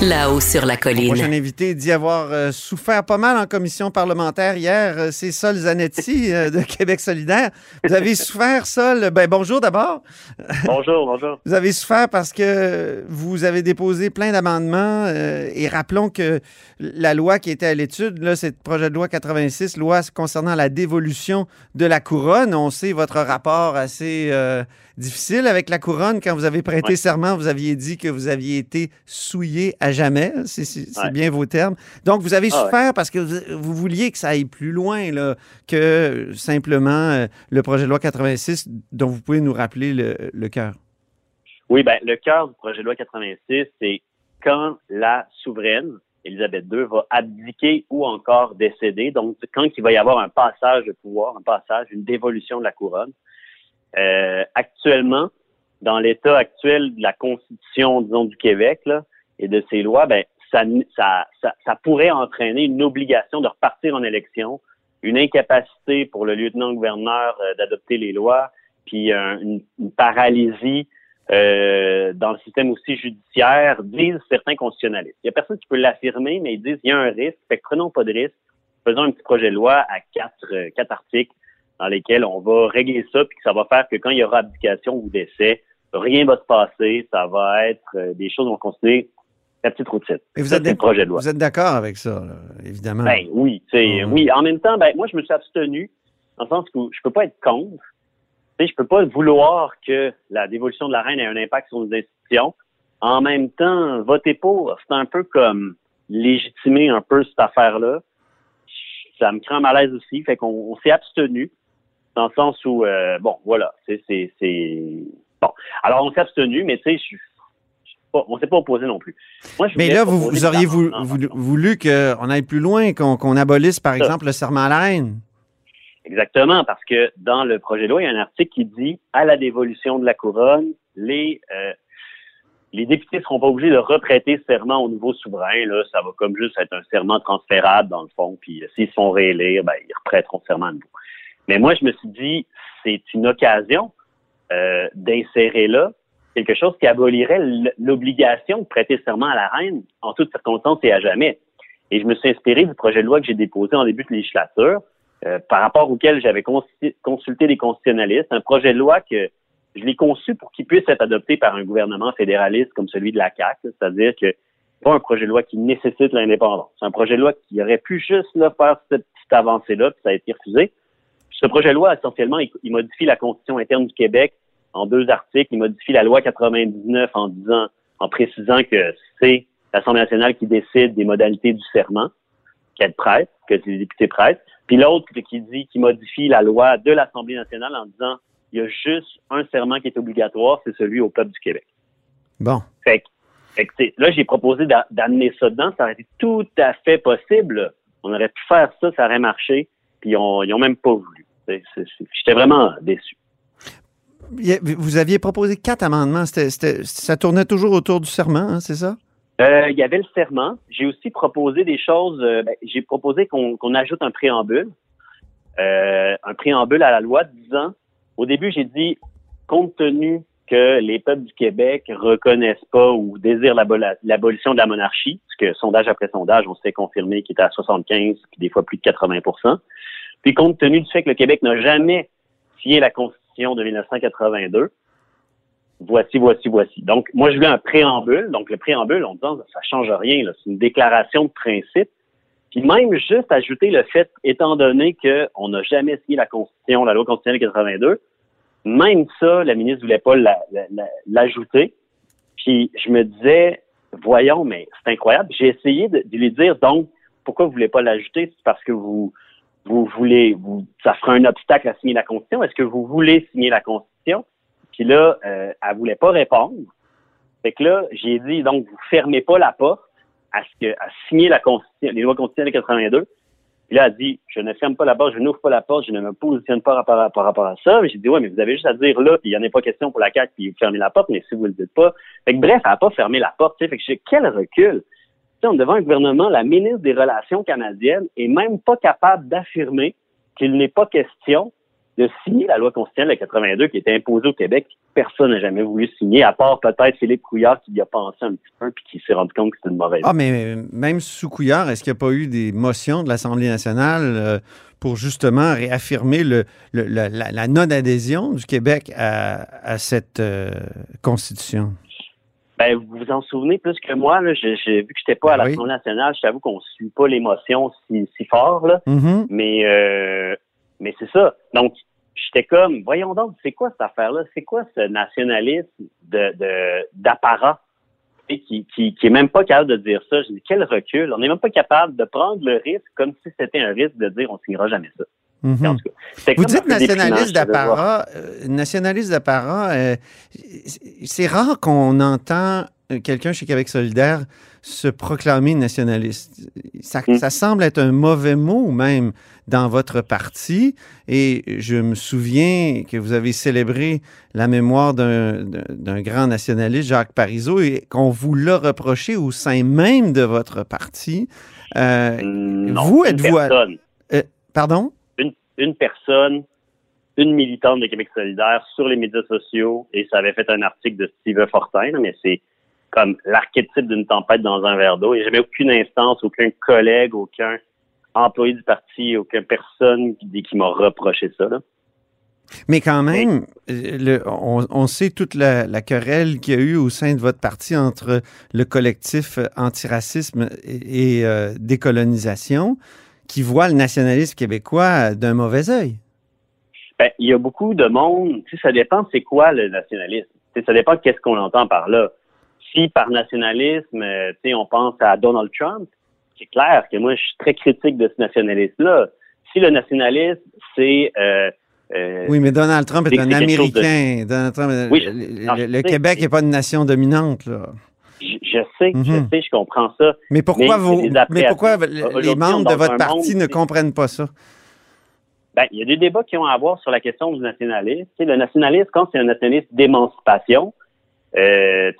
là-haut sur la Mon colline. prochain invité dit avoir euh, souffert pas mal en commission parlementaire hier. Euh, C'est Sol Zanetti euh, de Québec solidaire. Vous avez souffert, Sol? Ben, bonjour d'abord. Bonjour, bonjour. Vous avez souffert parce que vous avez déposé plein d'amendements euh, et rappelons que la loi qui était à l'étude, là, c'est le projet de loi 86, loi concernant la dévolution de la couronne. On sait votre rapport assez euh, difficile avec la couronne. Quand vous avez prêté Ouais. serment, vous aviez dit que vous aviez été souillé à jamais. C'est Ouais. bien vos termes. Donc, vous avez Ah ouais. souffert parce que vous, vous vouliez que ça aille plus loin là, que simplement euh, le projet de loi 86 dont vous pouvez nous rappeler le, le cœur. Oui, ben, le cœur du projet de loi 86, c'est quand la souveraine, Élisabeth II, va abdiquer ou encore décéder. Donc, quand il va y avoir un passage de pouvoir, un passage, une dévolution de la couronne. Euh, actuellement, dans l'état actuel de la Constitution, disons, du Québec là, et de ses lois, ben, ça, ça, ça, pourrait entraîner une obligation de repartir en élection, une incapacité pour le lieutenant-gouverneur euh, d'adopter les lois, puis euh, une, paralysie euh, dans le système aussi judiciaire, disent certains constitutionnalistes. Il y a personne qui peut l'affirmer, mais ils disent il y a un risque, fait que prenons pas de risque, faisons un petit projet de loi à quatre, euh, quatre articles dans lesquels on va régler ça, puis que ça va faire que quand il y aura abdication ou décès, rien va se passer, ça va être euh, des choses qu'on considère la petite routine. Et vous Ça, êtes projet de loi. Vous êtes d'accord avec ça, là, évidemment? Ben oui, c'est Mhm. oui. En même temps, ben moi je me suis abstenu dans le sens où je peux pas être contre. Tu sais, je peux pas vouloir que la dévolution de la reine ait un impact sur nos institutions. En même temps, voter pour, c'est un peu comme légitimer un peu cette affaire-là. Ça me crée un malaise aussi, fait qu'on on s'est abstenu dans le sens où euh, bon, voilà, c'est bon. Alors on s'est abstenu, mais tu sais, je on s'est pas opposé non plus. Moi, je Mais là, vous, auriez voulu, qu'on aille plus loin, qu'on abolisse, par Ça. exemple, le serment à la reine. Exactement, parce que dans le projet de loi, il y a un article qui dit à la dévolution de la couronne, les euh, les députés seront pas obligés de reprêter serment au nouveau souverain. Là, ça va comme juste être un serment transférable dans le fond. Puis euh, s'ils sont réélire, ben ils reprêteront serment à nouveau. Mais moi, je me suis dit, c'est une occasion euh, d'insérer là quelque chose qui abolirait l'obligation de prêter serment à la reine en toutes circonstances et à jamais. Et je me suis inspiré du projet de loi que j'ai déposé en début de législature, euh, par rapport auquel j'avais consulté des constitutionnalistes, un projet de loi que je l'ai conçu pour qu'il puisse être adopté par un gouvernement fédéraliste comme celui de la CAQ, c'est-à-dire que pas un projet de loi qui nécessite l'indépendance. C'est un projet de loi qui aurait pu juste là, faire cette petite avancée-là, puis ça a été refusé. Ce projet de loi, essentiellement, il, il modifie la Constitution interne du Québec en deux articles. Il modifie la loi 99 en disant, en précisant que c'est l'Assemblée nationale qui décide des modalités du serment, qu'elle prête, que les députés prêtent. Puis l'autre qui dit, qui modifie la loi de l'Assemblée nationale en disant, il y a juste un serment qui est obligatoire, c'est celui au peuple du Québec. Bon. Fait que, fait que, là, j'ai proposé d'a- d'amener ça dedans. Ça aurait été tout à fait possible. On aurait pu faire ça, ça aurait marché. Puis on, ils ont même pas voulu. J'étais vraiment déçu. Vous aviez proposé quatre amendements. Ça tournait toujours autour du serment, hein, c'est ça? Euh, il y avait le serment. J'ai aussi proposé des choses. euh, ben, j'ai proposé qu'on ajoute un préambule, euh, un préambule à la loi disant. Au début, j'ai dit, compte tenu que les peuples du Québec reconnaissent pas ou désirent l'abol- l'abolition de la monarchie, parce que sondage après sondage, on s'est confirmé qu'il était à 75, puis des fois plus de 80 Puis compte tenu du fait que le Québec n'a jamais signé la Constitution de 1982, voici, voici, voici. Donc, moi, je voulais un préambule. Donc, le préambule, on dit, ça change rien. C'est une déclaration de principe. Puis même juste ajouter le fait, étant donné qu'on n'a jamais signé la Constitution, la loi constitutionnelle 82, même ça, la ministre voulait pas la- la- la- l'ajouter. Puis je me disais, voyons, mais c'est incroyable. J'ai essayé de, lui dire, donc, pourquoi vous voulez pas l'ajouter? C'est parce que vous, vous voulez, vous, ça fera un obstacle à signer la Constitution. Est-ce que vous voulez signer la Constitution? Puis là, euh, elle voulait pas répondre. Fait que là, j'ai dit, donc, vous fermez pas la porte à ce que, à signer la Constitution, les lois constitutionnelles de 82. Puis là, elle dit, je ne ferme pas la porte, je n'ouvre pas la porte, je ne me positionne pas par, rapport à ça. J'ai dit, ouais, mais vous avez juste à dire là, il n'y en a pas question pour la CAQ, puis vous fermez la porte, mais si vous ne le dites pas. Fait que bref, elle n'a pas fermé la porte. Fait que j'ai quel recul. On devant un gouvernement, la ministre des Relations canadiennes est même pas capable d'affirmer qu'il n'est pas question de signer la loi constitutionnelle de 82 qui était imposée au Québec. Personne n'a jamais voulu signer, à part peut-être Philippe Couillard qui y a pensé un petit peu puis qui s'est rendu compte que c'était une mauvaise Ah, mais même sous Couillard, est-ce qu'il n'y a pas eu des motions de l'Assemblée nationale euh, pour justement réaffirmer la, non-adhésion du Québec à, cette euh, constitution? Ben, vous vous en souvenez plus que moi, là, j'ai, vu que je n'étais pas à l'Assemblée nationale, je t'avoue qu'on ne suit pas l'émotion si, si fort, là. Mm-hmm. Mais euh, mais c'est ça. Donc, j'étais comme, voyons donc, c'est quoi cette affaire-là? C'est quoi ce nationalisme de, d'apparat? Qui, qui, qui est même pas capable de dire ça. Je dis, quel recul. On n'est même pas capable de prendre le risque comme si c'était un risque de dire on signera jamais ça. Mhm. Vous dites nationaliste d'apparat. Euh, nationaliste d'apparat, euh, c'est rare qu'on entend quelqu'un chez Québec solidaire se proclamer nationaliste. Ça, mm. ça, semble être un mauvais mot même dans votre parti. Et je me souviens que vous avez célébré la mémoire d'un grand nationaliste, Jacques Parizeau, et qu'on vous l'a reproché au sein même de votre parti. Euh, non, vous êtes-vous... Euh, pardon? Une, personne une militante de Québec solidaire sur les médias sociaux et ça avait fait un article de Steve Fortin, mais c'est comme l'archétype d'une tempête dans un verre d'eau. Il n'y a jamais aucune instance, aucun collègue, aucun employé du parti, aucune personne qui, qui m'a reproché ça. Mais quand même, le, on, sait toute la, querelle qu'il y a eu au sein de votre parti entre le collectif antiracisme et, euh, décolonisation qui voit le nationalisme québécois d'un mauvais œil. Ben, il y a beaucoup de monde, tu sais, ça dépend c'est quoi le nationalisme. Tu sais, ça dépend qu'est-ce qu'on entend par là si par nationalisme, euh, on pense à Donald Trump, c'est clair que moi, je suis très critique de ce nationalisme-là. Si le nationalisme, c'est... Euh, euh, oui, mais Donald Trump est un Américain. Donald Trump, le, Québec n'est pas une nation dominante. Là. Je, sais, je mhm. sais, je comprends ça. Mais pourquoi, vous, mais pourquoi les membres de votre parti ne comprennent pas ça? Ben, il y a des débats qui ont à voir sur la question du nationalisme. le nationalisme, quand c'est un nationalisme d'émancipation, euh,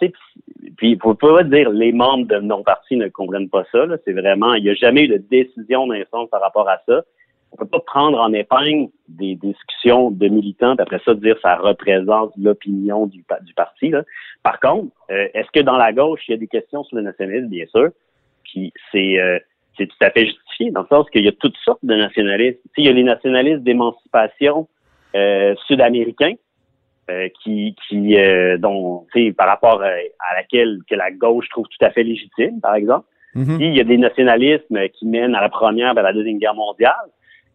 puis il faut pas dire les membres de mon parti ne comprennent pas ça. C'est vraiment, il n'y a jamais eu de décision d'instance par rapport à ça. On peut pas prendre en épingle des discussions de militants et après ça dire ça représente l'opinion du, du parti. Là. Par contre, euh, est-ce que dans la gauche il y a des questions sur le nationalisme, bien sûr. Puis c'est euh, c'est tout à fait justifié dans le sens qu'il y a toutes sortes de nationalistes. il y a les nationalistes d'émancipation euh, sud-américains euh, qui, qui euh, dont, par rapport à, laquelle que la gauche trouve tout à fait légitime, par exemple. Mm-hmm. il y a des nationalismes qui mènent à la première, à la deuxième guerre mondiale,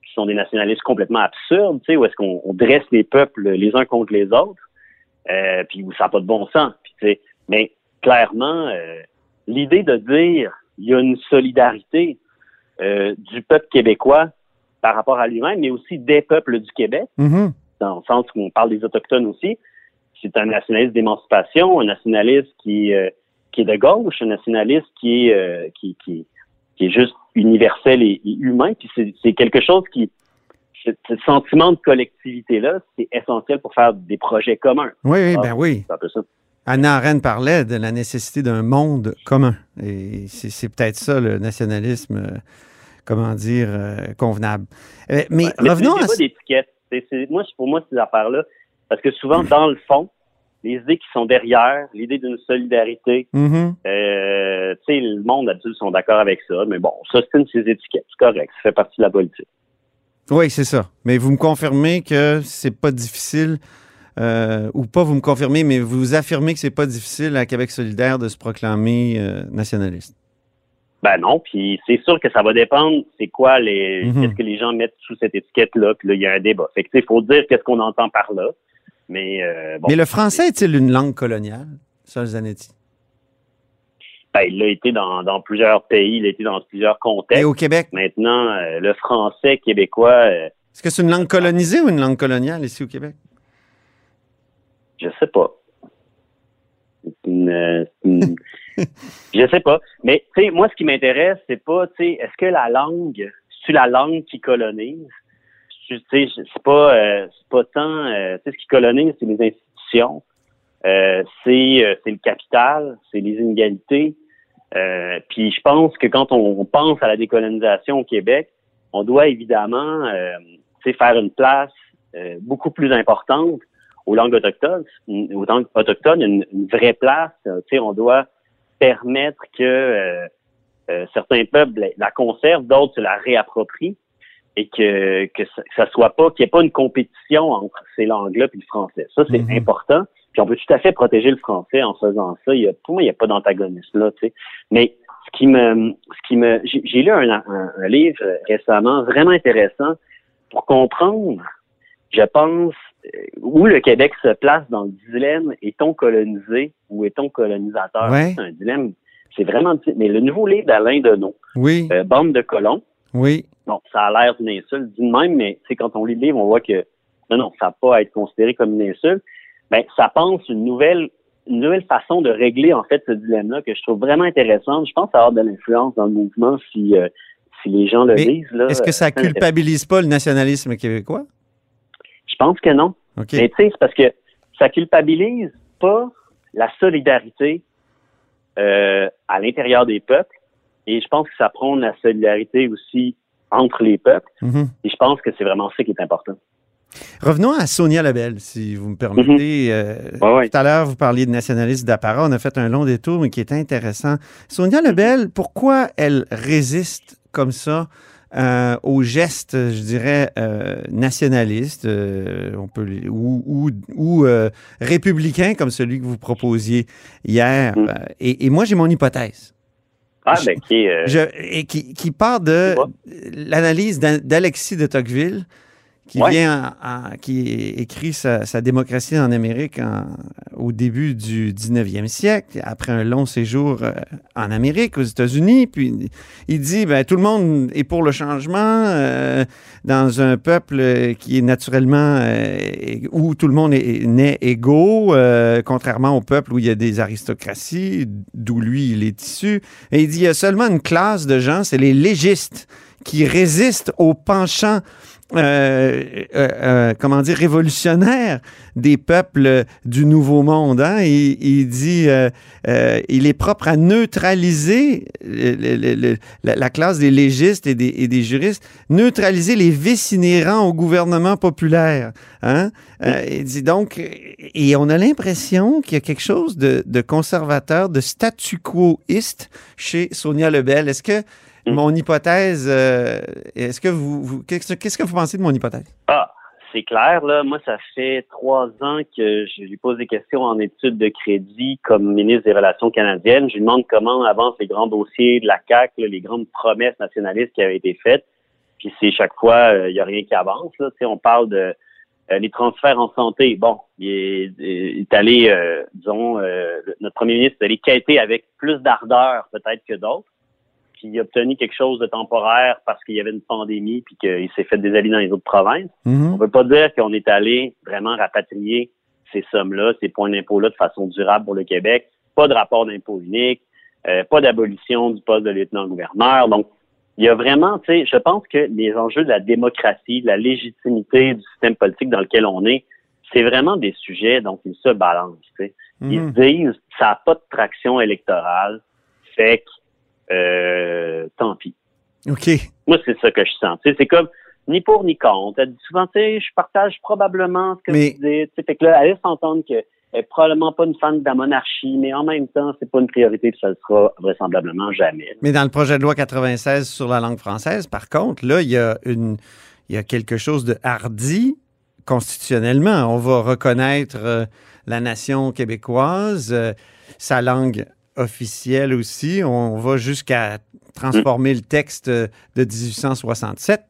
qui sont des nationalismes complètement absurdes, tu sais, où est-ce qu'on dresse les peuples les uns contre les autres, euh, puis où ça n'a pas de bon sens. Puis, mais clairement, euh, l'idée de dire il y a une solidarité du peuple québécois par rapport à lui-même, mais aussi des peuples du Québec. Mm-hmm dans le sens où on parle des Autochtones aussi. C'est un nationaliste d'émancipation, un nationaliste qui, euh, qui est de gauche, un nationaliste qui est, euh, qui, qui, qui, est juste universel et, humain. Puis c'est quelque chose qui, ce, sentiment de collectivité-là, c'est essentiel pour faire des projets communs. Oui, oui, ben oui. C'est un peu ça. Anna Arendt parlait de la nécessité d'un monde commun. Et c'est peut-être ça, le nationalisme, euh, comment dire, convenable. mais revenons à moi, pour moi, ces affaires-là, parce que souvent, dans le fond, les idées qui sont derrière, l'idée d'une solidarité, mm-hmm. euh, tu sais, le monde adulte sont d'accord avec ça, mais bon, ça, c'est une de ces étiquettes, c'est correct, ça fait partie de la politique. Oui, c'est ça. Mais vous me confirmez que c'est pas difficile, euh, ou pas vous me confirmez, mais vous affirmez que c'est pas difficile à Québec solidaire de se proclamer euh, nationaliste. Ben non, puis c'est sûr que ça va dépendre c'est quoi les mhm. qu'est-ce que les gens mettent sous cette étiquette là, puis là il y a un débat. Fait que il faut dire qu'est-ce qu'on entend par là. Mais euh, bon, Mais le français est-il une langue coloniale, ça Zanetti? Ben, il a été dans, dans plusieurs pays, il a été dans plusieurs contextes. Et au Québec? Maintenant, euh, le français québécois, euh, Est-ce que c'est une langue colonisée ou une langue coloniale ici au Québec? je sais pas. Une, une- je sais pas. Mais tu sais, moi, ce qui m'intéresse, c'est pas, tu sais, est-ce que la langue, c'est la langue qui colonise? C'est pas, euh, pas tant, euh, ce qui colonise, c'est les institutions, euh, c'est, euh, le capital, c'est les inégalités. Euh, puis je pense que quand on, pense à la décolonisation au Québec, on doit évidemment, euh, faire une place beaucoup plus importante aux langues autochtones, aux langues autochtones, une, une vraie place. on doit permettre que certains peuples la conservent, d'autres se la réapproprient, et que que ça, que ça soit pas qu'il n'y ait pas une compétition entre ces langues-là et le français. Ça c'est Mhm. important. Puis on peut tout à fait protéger le français en faisant ça. Il y a, pour moi, il n'y a pas d'antagonisme là. Tu sais. Mais ce qui me, ce qui me, j'ai lu un, un- un livre récemment vraiment intéressant pour comprendre, je pense, euh, où le Québec se place dans le dilemme est-on colonisé ou est-on colonisateur? Ouais. C'est un dilemme. C'est vraiment. Mais le nouveau livre d'Alain Deneau, Oui, euh, Bande de colons. Oui. Bon, ça a l'air d'une insulte de même, mais c'est quand on lit le livre, on voit que non, non, ça n'a pas à être considéré comme une insulte. Ben, ça pense une nouvelle, une nouvelle façon de régler en fait ce dilemme-là que je trouve vraiment intéressante. Je pense avoir de l'influence dans le mouvement si euh, si les gens le Mais lisent. Là, Est-ce que ça culpabilise pas le nationalisme québécois? Je pense que non. OK. Mais tu sais, c'est parce que ça culpabilise pas la solidarité euh, à l'intérieur des peuples. Et je pense que ça prône la solidarité aussi entre les peuples. Mhm. Et je pense que c'est vraiment ça qui est important. Revenons à Sonia Lebel, si vous me permettez. Euh, Ouais, ouais. Tout à l'heure, vous parliez de nationalisme d'apparat. On a fait un long détour, mais qui est intéressant. Sonia Lebel, pourquoi elle résiste comme ça euh, aux gestes, je dirais, euh, nationalistes euh, on peut, les- ou, ou, ou, euh, républicains, comme celui que vous proposiez hier? Mm. Euh, Et, et moi, j'ai mon hypothèse. Ah, ben, qui euh, Je, et qui, qui part de l'analyse d'A- d'Alexis de Tocqueville, qui Ouais. vient, en- en- qui écrit sa, sa démocratie en Amérique en- au début du 19e siècle, après un long séjour euh, en Amérique, aux États-Unis. Puis il dit, ben, tout le monde est pour le changement euh, dans un peuple qui est naturellement, euh, où tout le monde est né égaux, euh, contrairement au peuple où il y a des aristocraties, d'où lui, il est issu. Et il dit, il y a seulement une classe de gens, c'est les légistes, qui résistent au penchant euh, euh, euh, comment dire, révolutionnaire des peuples du Nouveau Monde. Hein? Il, il dit, euh, euh, il est propre à neutraliser le- le- le- la, la classe des légistes et des, et des juristes, neutraliser les vices inhérents au gouvernement populaire. Hein? Euh, il dit donc, et on a l'impression qu'il y a quelque chose de, de conservateur, de statu quoiste chez Sonia Lebel. Est-ce que. Mon hypothèse, euh, est-ce que vous, vous- qu'est-ce, qu'est-ce que vous pensez de mon hypothèse? Ah, c'est clair, là. Moi, ça fait trois ans que je lui pose des questions en études de crédit comme ministre des Relations canadiennes. Je lui demande comment avancent les grands dossiers de la CAQ, là, les grandes promesses nationalistes qui avaient été faites. Puis c'est chaque fois, euh, il n'y a rien qui avance. Là. On parle de euh, les transferts en santé. Bon, il est, il est allé, euh, disons, euh, notre premier ministre est allé quêter avec plus d'ardeur peut-être que d'autres. A obtenu quelque chose de temporaire parce qu'il y avait une pandémie puis qu'il s'est fait des alliés dans les autres provinces. Mhm. On peut pas dire qu'on est allé vraiment rapatrier ces sommes-là, ces points d'impôt-là de façon durable pour le Québec. Pas de rapport d'impôt unique, euh, pas d'abolition du poste de lieutenant-gouverneur. Donc, il y a vraiment, tu sais, je pense que les enjeux de la démocratie, de la légitimité du système politique dans lequel on est, c'est vraiment des sujets dont ils se balancent. Ils Mhm. se disent, ça n'a pas de traction électorale, fait que, euh, tant pis. OK. Moi, c'est ça que je sens. C'est comme ni pour ni contre. Elle dit souvent, tu sais, je partage probablement ce que Mais- tu dis. Tu sais, fait que là, elle laisse entendre qu'elle est probablement pas une fan de la monarchie, mais en même temps, c'est pas une priorité, puis ça le sera vraisemblablement jamais. Mais dans le projet de loi 96 sur la langue française, par contre, là, il y a, une, il y a quelque chose de hardi constitutionnellement. On va reconnaître euh, la nation québécoise, euh, sa langue officielle aussi. On va jusqu'à transformer le texte euh, de 1867.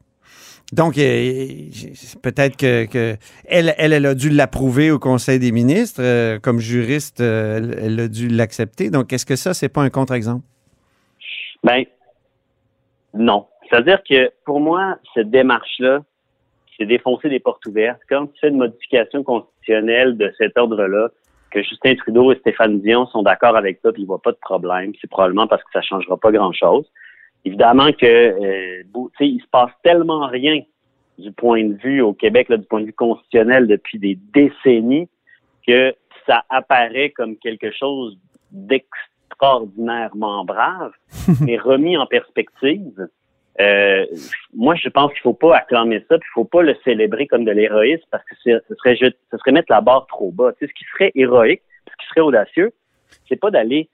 Donc, peut-être que, que elle, elle, elle, a dû l'approuver au Conseil des ministres. euh, comme juriste, euh, elle, elle a dû l'accepter. Donc, est-ce que ça, c'est pas un contre-exemple? Ben, non. C'est-à-dire que pour moi, cette démarche-là, c'est défoncer des portes ouvertes. Quand tu fais une modification constitutionnelle de cet ordre-là, que Justin Trudeau et Stéphane Dion sont d'accord avec toi, puis ils voient pas de problème, c'est probablement parce que ça changera pas grand-chose. Évidemment que, euh, tu sais, il se passe tellement rien du point de vue au Québec, là, du point de vue constitutionnel depuis des décennies, que ça apparaît comme quelque chose d'extraordinairement brave, mais remis en perspective. Euh, moi, je pense qu'il faut pas acclamer ça, puis il faut pas le célébrer comme de l'héroïsme parce que ce serait, ce serait mettre la barre trop bas. Tu sais, ce qui serait héroïque, ce qui serait audacieux, c'est pas d'aller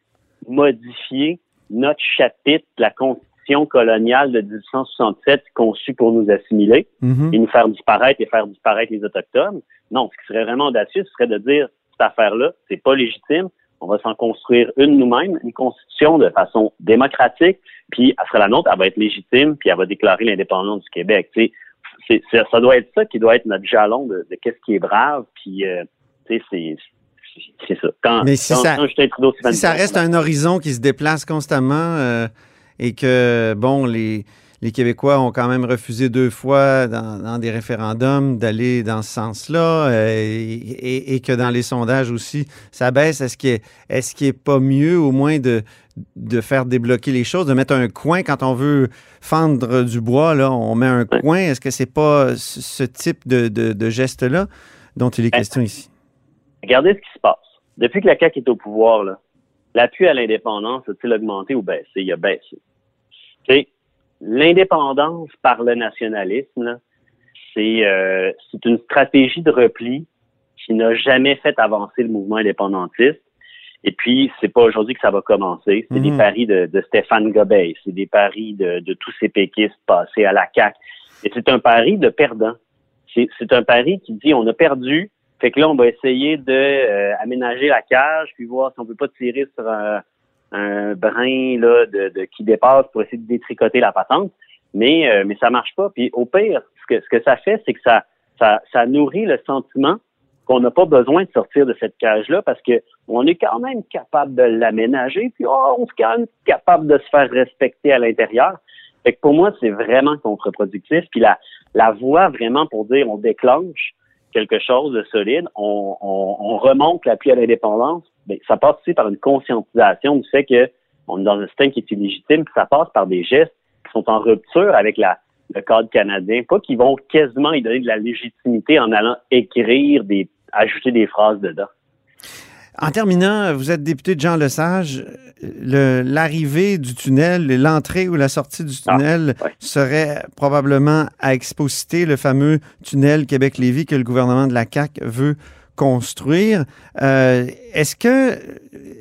modifier notre chapitre de la Constitution coloniale de 1867 conçue pour nous assimiler Mhm. et nous faire disparaître et faire disparaître les Autochtones. Non, ce qui serait vraiment audacieux, ce serait de dire cette affaire-là, c'est pas légitime. On va s'en construire une nous-mêmes, une constitution de façon démocratique, puis elle sera la nôtre, elle va être légitime, puis elle va déclarer l'indépendance du Québec. Tu sais, c'est, c'est- ça doit être ça qui doit être notre jalon de, de qu'est-ce qui est brave, puis euh, tu sais, c'est, c'est, ça. Quand, Mais si quand- ça- quand Trudeau, Si ça reste un horizon qui se déplace constamment euh, et que, bon, les, les Québécois ont quand même refusé deux fois dans, dans des référendums d'aller dans ce sens-là euh, et, et- et que dans les sondages aussi, ça baisse. Est-ce qu'il est, est-ce qu'il est pas mieux au moins de, de faire débloquer les choses, de mettre un coin? Quand on veut fendre du bois, là, on met un coin. Est-ce que c'est pas ce, type de, de- de geste-là dont il est Ben, question ici? Regardez ce qui se passe. Depuis que la CAQ est au pouvoir, l'appui à l'indépendance a-t-il augmenté ou baissé? Il a baissé. L'indépendance par le nationalisme, c'est euh, c'est une stratégie de repli qui n'a jamais fait avancer le mouvement indépendantiste. Et puis, c'est pas aujourd'hui que ça va commencer. C'est des Mhm. paris de, de Stéphane Gobey, c'est des paris de, de tous ces péquistes passés à la CAQ. Et c'est un pari de perdant. C'est c'est un pari qui dit on a perdu, fait que là, on va essayer de euh, aménager la cage, puis voir si on peut pas tirer sur un, un brin là, de, de- qui dépasse pour essayer de détricoter la patente. Mais, euh, mais ça marche pas. Puis au pire, ce que, ce que ça fait, c'est que ça, ça, ça nourrit le sentiment qu'on n'a pas besoin de sortir de cette cage-là parce que on est quand même capable de l'aménager, puis oh, on est quand même capable de se faire respecter à l'intérieur. Fait que pour moi, c'est vraiment contre-productif. Puis la, la voie vraiment pour dire on déclenche quelque chose de solide, on, on, on remonte l'appui à l'indépendance, ben, ça passe aussi par une conscientisation du fait que on est dans un système qui est illégitime, puis ça passe par des gestes qui sont en rupture avec la, le cadre canadien, pas qu'ils vont quasiment y donner de la légitimité en allant écrire des ajouter des phrases dedans. En terminant, vous êtes député de Jean Lesage. Le- L'arrivée du tunnel, l'entrée ou la sortie du Ah, tunnel ouais. serait probablement à Exposité, le fameux tunnel Québec-Lévis que le gouvernement de la CAQ veut construire. Euh, Est-ce que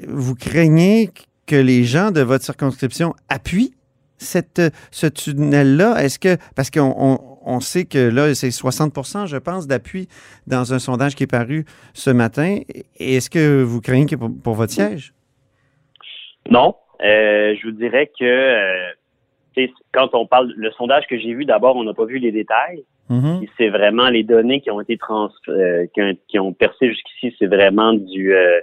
vous craignez que les gens de votre circonscription appuient cette, ce tunnel-là? Est-ce que, parce qu'on on, sait que là, c'est 60% je pense, d'appui dans un sondage qui est paru ce matin. Est-ce que vous craignez que pour, votre siège? Non, euh, je vous dirais que euh, quand on parle, le sondage que j'ai vu, d'abord, on n'a pas vu les détails. Mhm. C'est vraiment les données qui ont été trans, euh, qui, ont, qui ont percé jusqu'ici, c'est vraiment du, euh,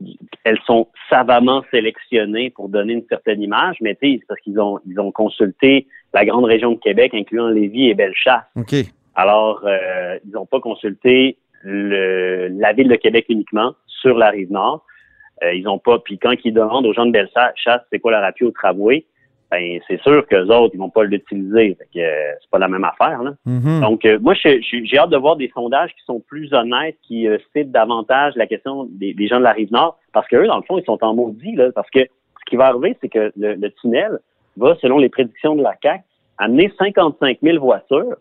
du- elles sont savamment sélectionnées pour donner une certaine image, mais tu parce qu'ils ont ils ont consulté la grande région de Québec, incluant Lévis et Bellechasse. OK. Alors, euh, ils n'ont pas consulté le, la ville de Québec uniquement sur la rive nord. Euh, ils ont pas. Puis quand ils demandent aux gens de Bellechasse c'est quoi leur appui au tramway, ben c'est sûr qu'eux autres, ils vont pas l'utiliser. Fait que euh, c'est pas la même affaire, là. Mhm. Donc, euh, moi, j'ai hâte de voir des sondages qui sont plus honnêtes, qui euh, citent davantage la question des, des gens de la rive nord, parce qu'eux, dans le fond, ils sont en maudit, là, parce que ce qui va arriver, c'est que le, le tunnel va, selon les prédictions de la CAC, amener 55 000 voitures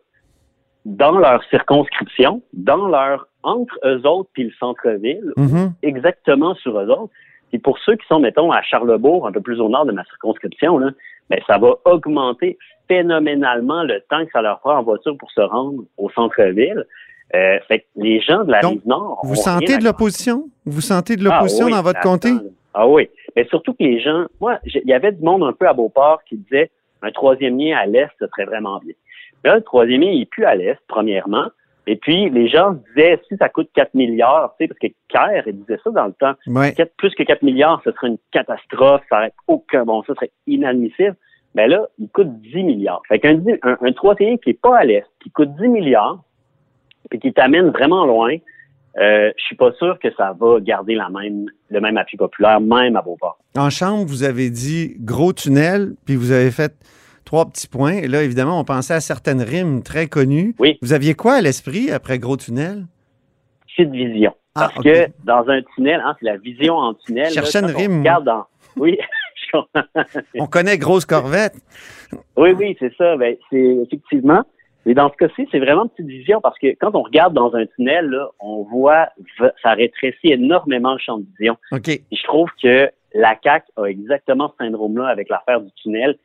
dans leur circonscription, dans leur entre eux autres puis le centre-ville, Mhm. exactement sur eux autres. Et pour ceux qui sont, mettons, à Charlebourg, un peu plus au nord de ma circonscription, là, ben, ça va augmenter phénoménalement le temps que ça leur prend en voiture pour se rendre au centre-ville. Euh, fait que les gens de la Donc, rive nord. Vous sentez de l'opposition? Vous sentez de l'opposition ah, oui, dans votre comté? Ah oui. Mais surtout que les gens, moi, il y avait du monde un peu à Beauport qui disait un troisième lien à l'est, ce serait vraiment bien. Là, le troisième lien, il est plus à l'est, premièrement. Et puis, les gens disaient, si ça coûte 4 milliards, tu sais, parce que Kerr, il disait ça dans le temps, Ouais. Plus que 4 milliards, ce serait une catastrophe, ça aurait aucun bon, ça serait inadmissible. Mais là, il coûte 10 milliards. Fait qu'un un, un troisième qui est pas à l'est, qui coûte 10 milliards, et qui t'amène vraiment loin, euh, je suis pas sûr que ça va garder la même, le même appui populaire, même à Beauport. En chambre, vous avez dit gros tunnel, puis vous avez fait trois petits points. Et là, évidemment, on pensait à certaines rimes très connues. Oui. Vous aviez quoi à l'esprit après gros tunnel? Petite vision. Ah, Parce que dans un tunnel, hein, c'est la vision en tunnel. Là, quand une on rime, regarde dans- Oui. On connaît grosse corvette. Oui, oui, c'est ça. Ben, c'est effectivement. Mais dans ce cas-ci, c'est vraiment une petite vision parce que quand on regarde dans un tunnel, là, on voit ça rétrécit énormément le champ de vision. Et je trouve que la CAC a exactement ce syndrome-là avec l'affaire du tunnel.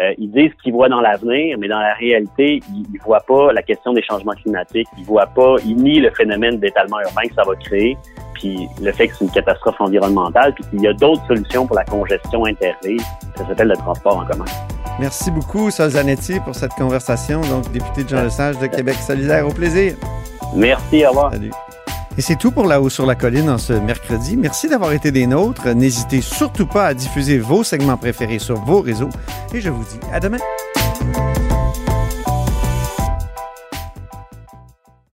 Euh, ils disent qu'ils voient dans l'avenir, mais dans la réalité, ils, ils voient pas la question des changements climatiques. Ils voient pas, ils nient le phénomène d'étalement urbain que ça va créer, puis le fait que c'est une catastrophe environnementale, puis qu'il y a d'autres solutions pour la congestion interrive. Ça s'appelle le transport en commun. Merci beaucoup, Sol Zanetti, pour cette conversation. Donc, député de Jean Lesage de Québec solidaire. Au plaisir. Merci, au revoir. Salut. Et c'est tout pour La Haut sur la Colline en ce mercredi. Merci d'avoir été des nôtres. N'hésitez surtout pas à diffuser vos segments préférés sur vos réseaux. Et je vous dis à demain.